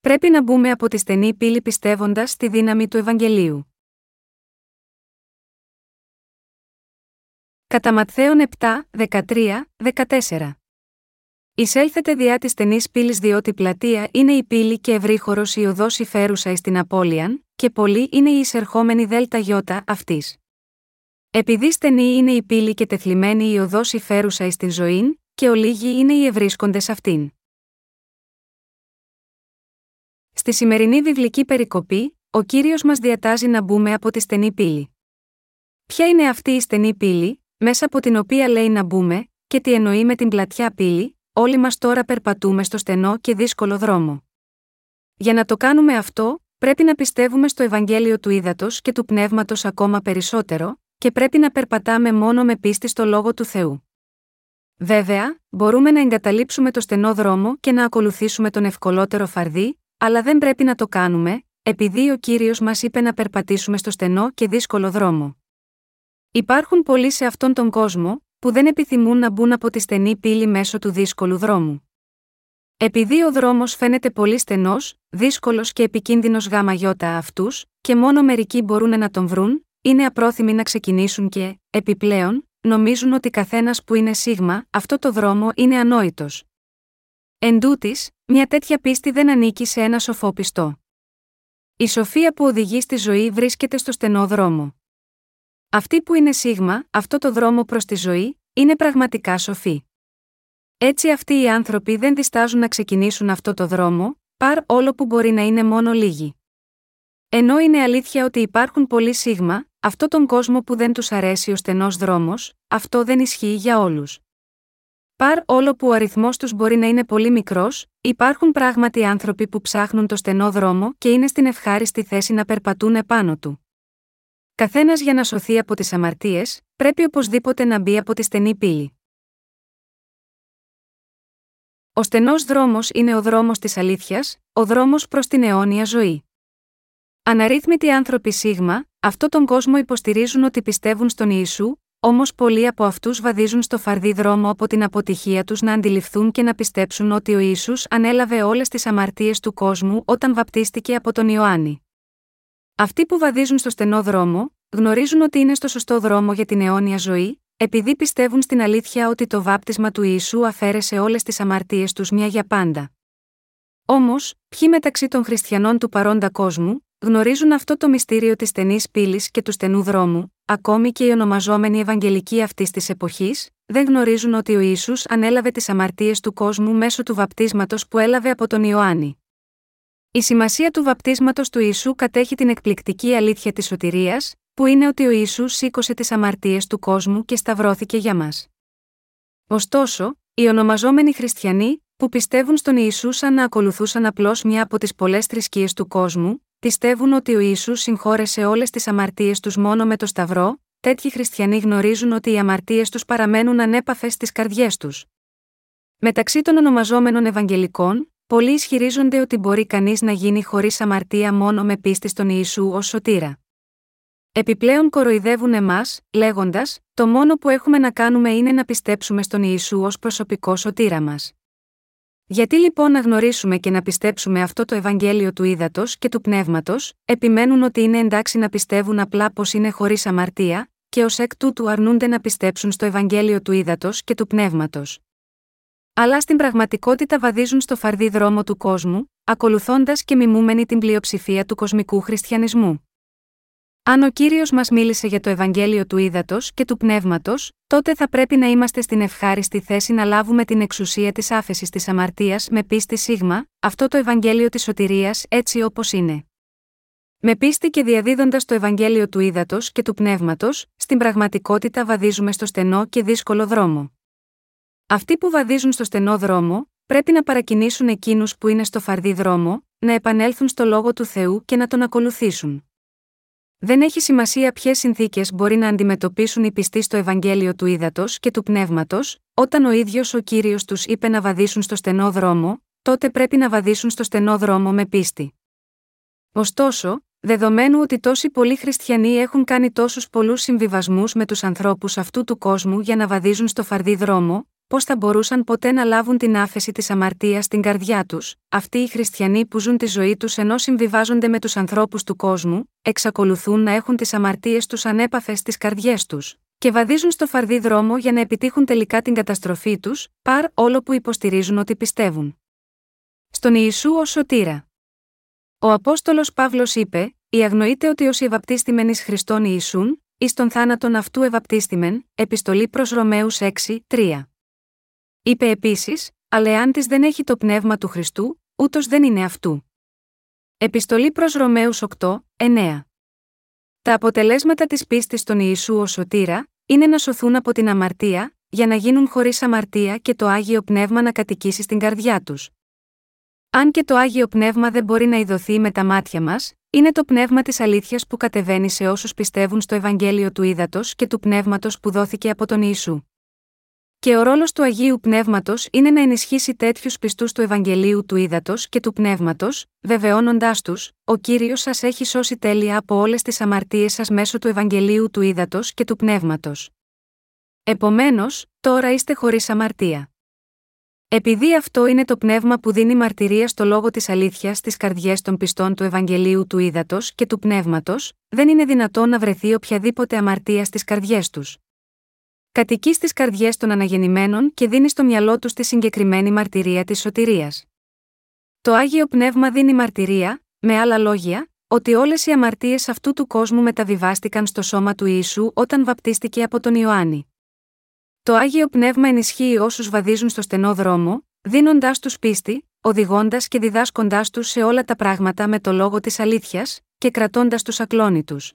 πρέπει να μπούμε από τη στενή πύλη πιστεύοντας στη δύναμη του Ευαγγελίου. Κατά Ματθαίον 7, 13, 14. Εισέλθετε διά της στενής πύλης διότι πλατεία είναι η πύλη και ευρύχωρος η οδό υφέρουσα εις την απώλειαν, και πολλοί είναι οι εισερχόμενοι δέλτα γιώτα αυτής. Επειδή στενή είναι η πύλη και τεθλιμένη η οδό υφέρουσα εις την ζωή, και ολίγοι είναι οι ευρίσκοντες αυτήν. Στη σημερινή βιβλική περικοπή, ο κύριος μας διατάζει να μπούμε από τη στενή πύλη. Ποια είναι αυτή η στενή πύλη, μέσα από την οποία λέει να μπούμε, και τι εννοεί με την πλατιά πύλη, όλοι μας τώρα περπατούμε στο στενό και δύσκολο δρόμο. Για να το κάνουμε αυτό, πρέπει να πιστεύουμε στο Ευαγγέλιο του Ήδατος και του Πνεύματος ακόμα περισσότερο, και πρέπει να περπατάμε μόνο με πίστη στο λόγο του Θεού. Βέβαια, μπορούμε να εγκαταλείψουμε το στενό δρόμο και να ακολουθήσουμε τον ευκολότερο φαρδί, αλλά δεν πρέπει να το κάνουμε, επειδή ο κύριος μας είπε να περπατήσουμε στο στενό και δύσκολο δρόμο. Υπάρχουν πολλοί σε αυτόν τον κόσμο, που δεν επιθυμούν να μπουν από τη στενή πύλη μέσω του δύσκολου δρόμου. Επειδή ο δρόμος φαίνεται πολύ στενός, δύσκολος και επικίνδυνος γάμα γιώτα αυτούς, και μόνο μερικοί μπορούν να τον βρουν, είναι απρόθυμοι να ξεκινήσουν και, επιπλέον, νομίζουν ότι καθένας που είναι σίγμα, αυτό το δρόμο είναι ανόητος. Εν τούτης, μια τέτοια πίστη δεν ανήκει σε ένα σοφό πιστό. Η σοφία που οδηγεί στη ζωή βρίσκεται στο στενό δρόμο. Αυτοί που είναι σίγμα, αυτό το δρόμο προς τη ζωή, είναι πραγματικά σοφοί. Έτσι αυτοί οι άνθρωποι δεν διστάζουν να ξεκινήσουν αυτό το δρόμο, παρ όλο που μπορεί να είναι μόνο λίγοι. Ενώ είναι αλήθεια ότι υπάρχουν πολλοί σίγμα, αυτό τον κόσμο που δεν τους αρέσει ο στενός δρόμος, αυτό δεν ισχύει για όλους. Παρ όλο που ο αριθμός τους μπορεί να είναι πολύ μικρός, υπάρχουν πράγματι άνθρωποι που ψάχνουν το στενό δρόμο και είναι στην ευχάριστη θέση να περπατούν επάνω του. Καθένας για να σωθεί από τις αμαρτίες, πρέπει οπωσδήποτε να μπει από τη στενή πύλη. Ο στενός δρόμος είναι ο δρόμος της αλήθειας, ο δρόμος προς την αιώνια ζωή. Αναρρύθμιτοι άνθρωποι σίγμα, αυτό τον κόσμο υποστηρίζουν ότι πιστεύουν στον Ιησού, Όμως πολλοί από αυτούς βαδίζουν στο φαρδί δρόμο από την αποτυχία τους να αντιληφθούν και να πιστέψουν ότι ο ίσου ανέλαβε όλες τις αμαρτίες του κόσμου όταν βαπτίστηκε από τον Ιωάννη. Αυτοί που βαδίζουν στο στενό δρόμο, γνωρίζουν ότι είναι στο σωστό δρόμο για την αιώνια ζωή, επειδή πιστεύουν στην αλήθεια ότι το βάπτισμα του Ιησού αφαίρεσε όλες τις αμαρτίες τους μια για πάντα. Όμως, ποιοι μεταξύ των χριστιανών του παρόντα κόσμου, γνωρίζουν αυτό το μυστήριο της στενής πύλης και του στενού δρόμου, ακόμη και οι ονομαζόμενοι Ευαγγελικοί αυτής της εποχής, δεν γνωρίζουν ότι ο ίσου ανέλαβε τις αμαρτίες του κόσμου μέσω του βαπτίσματος που έλαβε από τον Ιωάννη. Η σημασία του βαπτίσματος του Ιησού κατέχει την εκπληκτική αλήθεια της σωτηρίας, που είναι ότι ο Ιησούς σήκωσε τις αμαρτίες του κόσμου και σταυρώθηκε για μας. Ωστόσο, οι ονομαζόμενοι χριστιανοί, που πιστεύουν στον Ιησού σαν να ακολουθούσαν απλώς μια από τις πολλές θρησκείες του κόσμου, πιστεύουν ότι ο Ισού συγχώρεσε όλες τις αμαρτίες τους μόνο με το Σταυρό, τέτοιοι χριστιανοί γνωρίζουν ότι οι αμαρτίες τους παραμένουν ανέπαφες στις καρδιές τους. Μεταξύ των ονομαζόμενων Ευαγγελικών, πολλοί ισχυρίζονται ότι μπορεί κανείς να γίνει χωρίς αμαρτία μόνο με πίστη στον Ιησού ως σωτήρα. Επιπλέον κοροϊδεύουν εμάς, λέγοντας: Το μόνο που έχουμε να κάνουμε είναι να πιστέψουμε στον Ιησού ως προσωπικό σωτήρα μας. Γιατί λοιπόν να γνωρίσουμε και να πιστέψουμε αυτό το Ευαγγέλιο του ύδατο και του πνεύματος, επιμένουν ότι είναι εντάξει να πιστεύουν απλά πως είναι χωρίς αμαρτία, και ως εκ τούτου αρνούνται να πιστέψουν στο Ευαγγέλιο του ύδατο και του πνεύματος. Αλλά στην πραγματικότητα βαδίζουν στο φαρδί δρόμο του κόσμου, ακολουθώντας και μιμούμενοι την πλειοψηφία του κοσμικού χριστιανισμού. Αν ο κύριος μας μίλησε για το Ευαγγέλιο του ύδατο και του πνεύματος, τότε θα πρέπει να είμαστε στην ευχάριστη θέση να λάβουμε την εξουσία της άφεσης της αμαρτίας με πίστη σίγμα, αυτό το Ευαγγέλιο της σωτηρίας έτσι όπως είναι. Με πίστη και διαδίδοντας το Ευαγγέλιο του ύδατο και του πνεύματος, στην πραγματικότητα βαδίζουμε στο στενό και δύσκολο δρόμο. Αυτοί που βαδίζουν στο στενό δρόμο, πρέπει να παρακινήσουν εκείνους που είναι στο φαρδί δρόμο, να επανέλθουν στο λόγο του Θεού και να τον ακολουθήσουν. Δεν έχει σημασία ποιες συνθήκες μπορεί να αντιμετωπίσουν οι πιστοί στο Ευαγγέλιο του Ήδατος και του Πνεύματος, όταν ο ίδιος ο κύριος τους είπε να βαδίσουν στο στενό δρόμο, τότε πρέπει να βαδίσουν στο στενό δρόμο με πίστη. Ωστόσο, δεδομένου ότι τόσοι πολλοί χριστιανοί έχουν κάνει τόσους πολλούς συμβιβασμούς με τους ανθρώπους αυτού του κόσμου για να βαδίζουν στο φαρδί δρόμο, πώς θα μπορούσαν ποτέ να λάβουν την άφεση της αμαρτίας στην καρδιά τους, αυτοί οι χριστιανοί που ζουν τη ζωή τους ενώ συμβιβάζονται με τους ανθρώπους του κόσμου, εξακολουθούν να έχουν τις αμαρτίες τους ανέπαφες στις καρδιές τους, και βαδίζουν στο φαρδί δρόμο για να επιτύχουν τελικά την καταστροφή τους, παρ όλο που υποστηρίζουν ότι πιστεύουν. Στον Ιησού ω σωτήρα. Ο Απόστολος Παύλος είπε: «Η αγνοείται ότι όσοι ευαπτίστημεν εις Χριστόν Ιησούν, εις τον θάνατον αυτού ευαπτίστημεν, επιστολή προς Ρωμαίους 6, 3. Είπε επίσης, αλλά εάν της δεν έχει το πνεύμα του Χριστού, ούτως δεν είναι αυτού. Επιστολή προς Ρωμαίους 8, 9. Τα αποτελέσματα της πίστης στον Ιησού ως σωτήρα, είναι να σωθούν από την αμαρτία, για να γίνουν χωρίς αμαρτία και το άγιο πνεύμα να κατοικήσει στην καρδιά τους. Αν και το άγιο πνεύμα δεν μπορεί να ειδωθεί με τα μάτια μας, είναι το πνεύμα της αλήθειας που κατεβαίνει σε όσους πιστεύουν στο Ευαγγέλιο του Ήδατος και του πνεύματος που δόθηκε από τον Ιησού. Και ο ρόλος του Αγίου Πνεύματος είναι να ενισχύσει τέτοιους πιστούς του Ευαγγελίου του Ήδατος και του Πνεύματος, βεβαιώνοντάς τους, Ο κύριος σας έχει σώσει τέλεια από όλες τις αμαρτίες σας μέσω του Ευαγγελίου του Ήδατος και του Πνεύματος. Επομένως, τώρα είστε χωρίς αμαρτία. Επειδή αυτό είναι το πνεύμα που δίνει μαρτυρία στο λόγο της αλήθειας στις καρδιές των πιστών του Ευαγγελίου του Ήδατος και του Πνεύματος, δεν είναι δυνατόν να βρεθεί οποιαδήποτε αμαρτία στις καρδιές τους. Κατοικεί στις καρδιές των αναγεννημένων και δίνει στο μυαλό του τη συγκεκριμένη μαρτυρία της σωτηρίας. Το άγιο πνεύμα δίνει μαρτυρία, με άλλα λόγια, ότι όλες οι αμαρτίες αυτού του κόσμου μεταβιβάστηκαν στο σώμα του Ιησού όταν βαπτίστηκε από τον Ιωάννη. Το άγιο πνεύμα ενισχύει όσους βαδίζουν στο στενό δρόμο, δίνοντάς τους πίστη, οδηγώντας και διδάσκοντάς τους σε όλα τα πράγματα με το λόγο της αλήθειας, και κρατώντας τους ακλόνητους.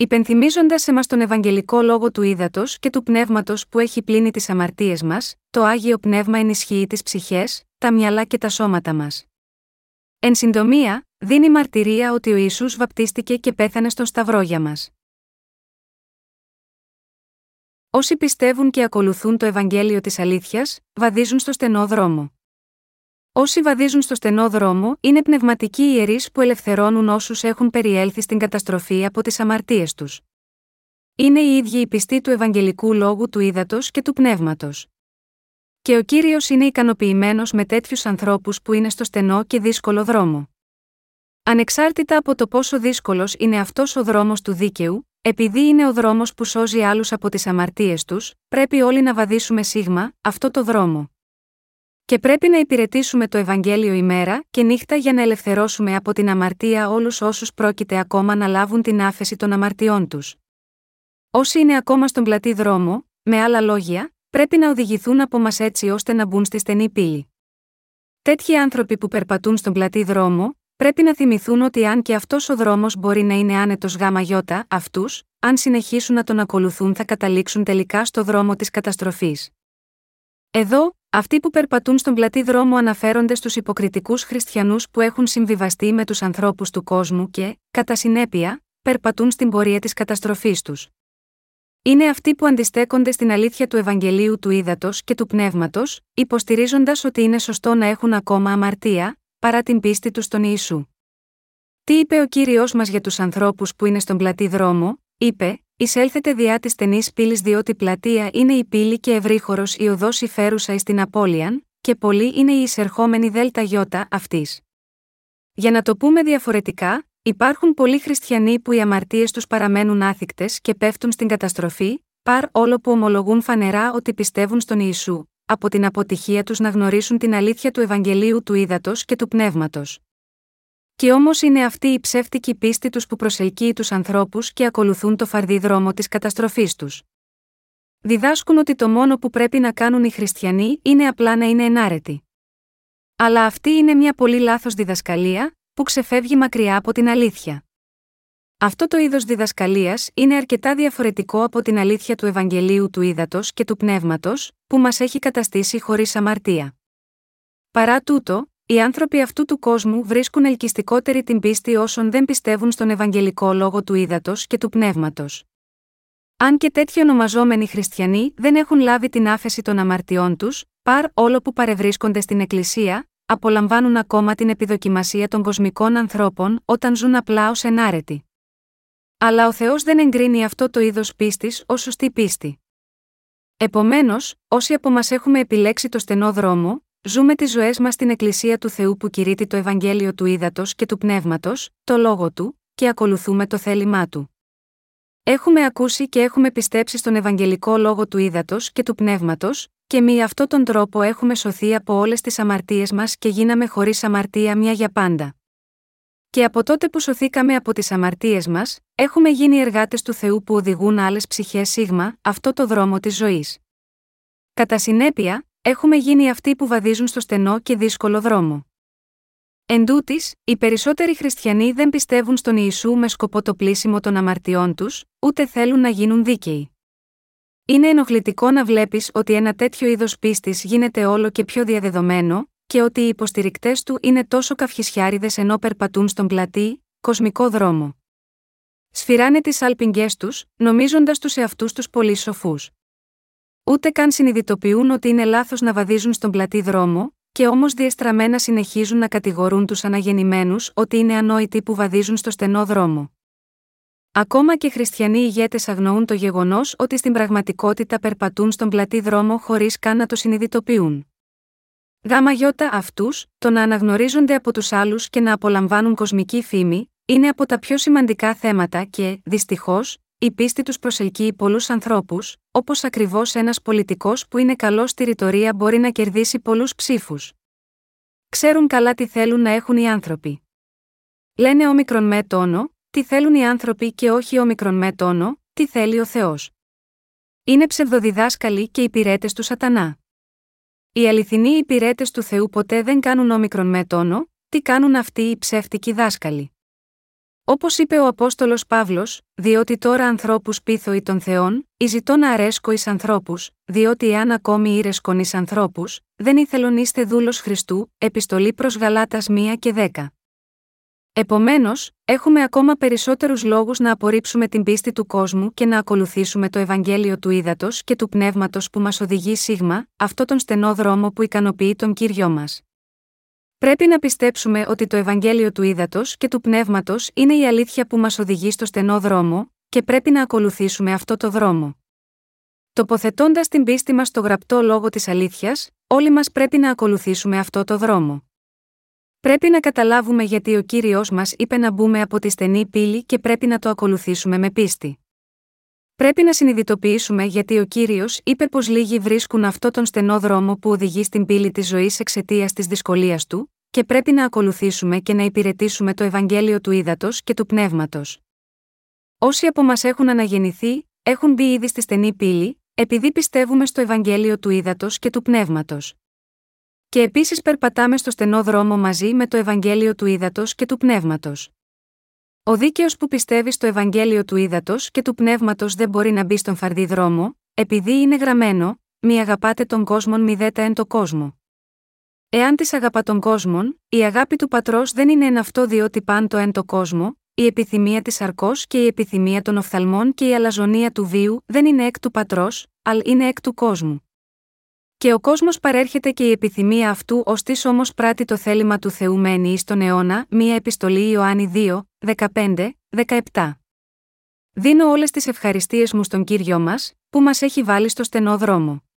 Υπενθυμίζοντας σε μα τον Ευαγγελικό λόγο του ύδατο και του πνεύματος που έχει πλύνει τις αμαρτίες μας, το άγιο πνεύμα ενισχύει τις ψυχές, τα μυαλά και τα σώματα μας. Εν συντομία, δίνει μαρτυρία ότι ο Ιησούς βαπτίστηκε και πέθανε στον Σταυρό για μας. Όσοι πιστεύουν και ακολουθούν το Ευαγγέλιο της αλήθειας, βαδίζουν στο στενό δρόμο. Όσοι βαδίζουν στο στενό δρόμο είναι πνευματικοί ιερείς που ελευθερώνουν όσους έχουν περιέλθει στην καταστροφή από τις αμαρτίες τους. Είναι οι ίδιοι οι πιστοί του Ευαγγελικού λόγου του ύδατο και του πνεύματος. Και ο κύριος είναι ικανοποιημένος με τέτοιους ανθρώπους που είναι στο στενό και δύσκολο δρόμο. Ανεξάρτητα από το πόσο δύσκολος είναι αυτός ο δρόμος του δίκαιου, επειδή είναι ο δρόμος που σώζει άλλους από τις αμαρτίες τους, πρέπει όλοι να βαδίσουμε σίγμα αυτό το δρόμο. Και πρέπει να υπηρετήσουμε το Ευαγγέλιο ημέρα και νύχτα για να ελευθερώσουμε από την αμαρτία όλους όσους πρόκειται ακόμα να λάβουν την άφεση των αμαρτιών τους. Όσοι είναι ακόμα στον πλατή δρόμο, με άλλα λόγια, πρέπει να οδηγηθούν από μας έτσι ώστε να μπουν στη στενή πύλη. Τέτοιοι άνθρωποι που περπατούν στον πλατή δρόμο, πρέπει να θυμηθούν ότι αν και αυτός ο δρόμος μπορεί να είναι άνετος γάμα γιώτα, αυτούς, αν συνεχίσουν να τον ακολουθούν θα καταλήξουν τελικά στο δρόμο της καταστροφής. Εδώ, αυτοί που περπατούν στον πλατή δρόμο αναφέρονται στους υποκριτικούς χριστιανούς που έχουν συμβιβαστεί με τους ανθρώπους του κόσμου και, κατά συνέπεια, περπατούν στην πορεία της καταστροφής τους. Είναι αυτοί που αντιστέκονται στην αλήθεια του Ευαγγελίου του Ήδατος και του Πνεύματος, υποστηρίζοντας ότι είναι σωστό να έχουν ακόμα αμαρτία, παρά την πίστη τους στον Ιησού. Τι είπε ο κύριος μας για τους ανθρώπους που είναι στον πλατή δρόμο, είπε: Εισέλθετε διά της στενής πύλης διότι πλατεία είναι η πύλη και ευρύχωρος η οδός υφέρουσα εις την απώλειαν, και πολλοί είναι οι εισερχόμενοι δέλτα γιώτα αυτής. Για να το πούμε διαφορετικά, υπάρχουν πολλοί χριστιανοί που οι αμαρτίες τους παραμένουν άθικτες και πέφτουν στην καταστροφή, παρ όλο που ομολογούν φανερά ότι πιστεύουν στον Ιησού, από την αποτυχία τους να γνωρίσουν την αλήθεια του Ευαγγελίου του Ήδατος και του Πνεύματος. Και όμως είναι αυτή η ψεύτικη πίστη τους που προσελκύει τους ανθρώπους και ακολουθούν το φαρδί δρόμο της καταστροφής τους. Διδάσκουν ότι το μόνο που πρέπει να κάνουν οι χριστιανοί είναι απλά να είναι ενάρετοι. Αλλά αυτή είναι μια πολύ λάθος διδασκαλία, που ξεφεύγει μακριά από την αλήθεια. Αυτό το είδος διδασκαλίας είναι αρκετά διαφορετικό από την αλήθεια του Ευαγγελίου του Ήδατος και του Πνεύματος, που μας έχει καταστήσει χωρίς αμαρτία. Παρά τούτο, οι άνθρωποι αυτού του κόσμου βρίσκουν ελκυστικότερη την πίστη όσων δεν πιστεύουν στον Ευαγγελικό λόγο του ύδατο και του πνεύματος. Αν και τέτοιοι ονομαζόμενοι χριστιανοί δεν έχουν λάβει την άφεση των αμαρτιών τους, παρ όλο που παρευρίσκονται στην Εκκλησία, απολαμβάνουν ακόμα την επιδοκιμασία των κοσμικών ανθρώπων όταν ζουν απλά ως ενάρετοι. Αλλά ο Θεός δεν εγκρίνει αυτό το είδος πίστης ως σωστή πίστη. Επομένως, όσοι από μας έχουμε επιλέξει το στενό δρόμο, ζούμε τις ζωές μας στην Εκκλησία του Θεού που κηρύττει το Ευαγγέλιο του Ήδατος και του Πνεύματος, το λόγο του, και ακολουθούμε το θέλημά του. Έχουμε ακούσει και έχουμε πιστέψει στον Ευαγγελικό λόγο του Ήδατος και του Πνεύματος, και με αυτόν τον τρόπο έχουμε σωθεί από όλες τις αμαρτίες μας και γίναμε χωρίς αμαρτία μια για πάντα. Και από τότε που σωθήκαμε από τις αμαρτίες μας, έχουμε γίνει εργάτες του Θεού που οδηγούν άλλες ψυχές σίγμα, αυτό το δρόμο της ζωής. Κατά συνέπεια, έχουμε γίνει αυτοί που βαδίζουν στο στενό και δύσκολο δρόμο. Εν τούτης, οι περισσότεροι χριστιανοί δεν πιστεύουν στον Ιησού με σκοπό το πλήσιμο των αμαρτιών τους, ούτε θέλουν να γίνουν δίκαιοι. Είναι ενοχλητικό να βλέπεις ότι ένα τέτοιο είδος πίστης γίνεται όλο και πιο διαδεδομένο, και ότι οι υποστηρικτές του είναι τόσο καυχισιάριδε ενώ περπατούν στον πλατή, κοσμικό δρόμο. Σφυράνε τις άλπιγγές τους, νομίζοντας τους εαυτούς τους πολύ σοφούς. Ούτε καν συνειδητοποιούν ότι είναι λάθος να βαδίζουν στον πλατή δρόμο, και όμως διεστραμμένα συνεχίζουν να κατηγορούν τους αναγεννημένους ότι είναι ανόητοι που βαδίζουν στο στενό δρόμο. Ακόμα και χριστιανοί ηγέτες αγνοούν το γεγονός ότι στην πραγματικότητα περπατούν στον πλατή δρόμο χωρίς καν να το συνειδητοποιούν. Γάμα γιώτα αυτούς, το να αναγνωρίζονται από τους άλλους και να απολαμβάνουν κοσμική φήμη, είναι από τα πιο σημαντικά θέματα και, δυστυχώς, η πίστη τους προσελκύει πολλούς ανθρώπους, όπως ακριβώς ένας πολιτικός που είναι καλός στη ρητορία μπορεί να κερδίσει πολλούς ψήφους. Ξέρουν καλά τι θέλουν να έχουν οι άνθρωποι. Λένε όμικρον με τόνο, τι θέλουν οι άνθρωποι και όχι όμικρον με τόνο, τι θέλει ο Θεός. Είναι ψευδοδιδάσκαλοι και υπηρέτες του Σατανά. Οι αληθινοί υπηρέτες του Θεού ποτέ δεν κάνουν όμικρον με τόνο, τι κάνουν αυτοί οι ψεύτικοι δάσκαλοι. Όπως είπε ο Απόστολος Παύλος, διότι τώρα ανθρώπους πείθω ή των Θεών, ή ζητώ να αρέσκω εις ανθρώπους, διότι εάν ακόμη ήρεσκον εις ανθρώπους, δεν ήθελον είστε δούλος Χριστού, επιστολή προς Γαλάτας 1 και 10. Επομένως, έχουμε ακόμα περισσότερους λόγους να απορρίψουμε την πίστη του κόσμου και να ακολουθήσουμε το Ευαγγέλιο του Ήδατος και του Πνεύματος που μας οδηγεί σίγμα, αυτό τον στενό δρόμο που ικανοποιεί τον κύριο μας. Πρέπει να πιστέψουμε ότι το Ευαγγέλιο του Ήδατος και του Πνεύματος είναι η αλήθεια που μας οδηγεί στο στενό δρόμο, και πρέπει να ακολουθήσουμε αυτό το δρόμο. Τοποθετώντας την πίστη μας στο γραπτό λόγο της αλήθειας, όλοι μας πρέπει να ακολουθήσουμε αυτό το δρόμο. Πρέπει να καταλάβουμε γιατί ο κύριος μας είπε να μπούμε από τη στενή πύλη και πρέπει να το ακολουθήσουμε με πίστη. Πρέπει να συνειδητοποιήσουμε γιατί ο κύριος είπε πως λίγοι βρίσκουν αυτό τον στενό δρόμο που οδηγεί στην πύλη της ζωής εξαιτίας της δυσκολίας του, και πρέπει να ακολουθήσουμε και να υπηρετήσουμε το Ευαγγέλιο του Ήδατος και του Πνεύματος. Όσοι από μας έχουν αναγεννηθεί, έχουν μπει ήδη στη στενή πύλη, επειδή πιστεύουμε στο Ευαγγέλιο του Ήδατος και του Πνεύματος. Και επίσης περπατάμε στο στενό δρόμο μαζί με το Ευαγγέλιο του Ήδατος και του Πνεύματος. Ο δίκαιος που πιστεύει στο Ευαγγέλιο του Ήδατος και του Πνεύματος δεν μπορεί να μπει στον φαρδί δρόμο, επειδή είναι γραμμένο, μη αγαπάτε τον κόσμο μη δέτα εν το κόσμο. Εάν της αγαπά τον κόσμο, η αγάπη του πατρός δεν είναι εν αυτό διότι παν το εν το κόσμο, η επιθυμία της αρκός και η επιθυμία των οφθαλμών και η αλαζονία του βίου δεν είναι εκ του πατρός, αλλά είναι εκ του κόσμου. Και ο κόσμος παρέρχεται και η επιθυμία αυτού ως της όμως πράττει το θέλημα του Θεού μένει ει τον αιώνα, μία επιστολή Ιωάννη 2, 15, 17. Δίνω όλες τις ευχαριστίες μου στον κύριο μας, που μας έχει βάλει στο στενό δρόμο.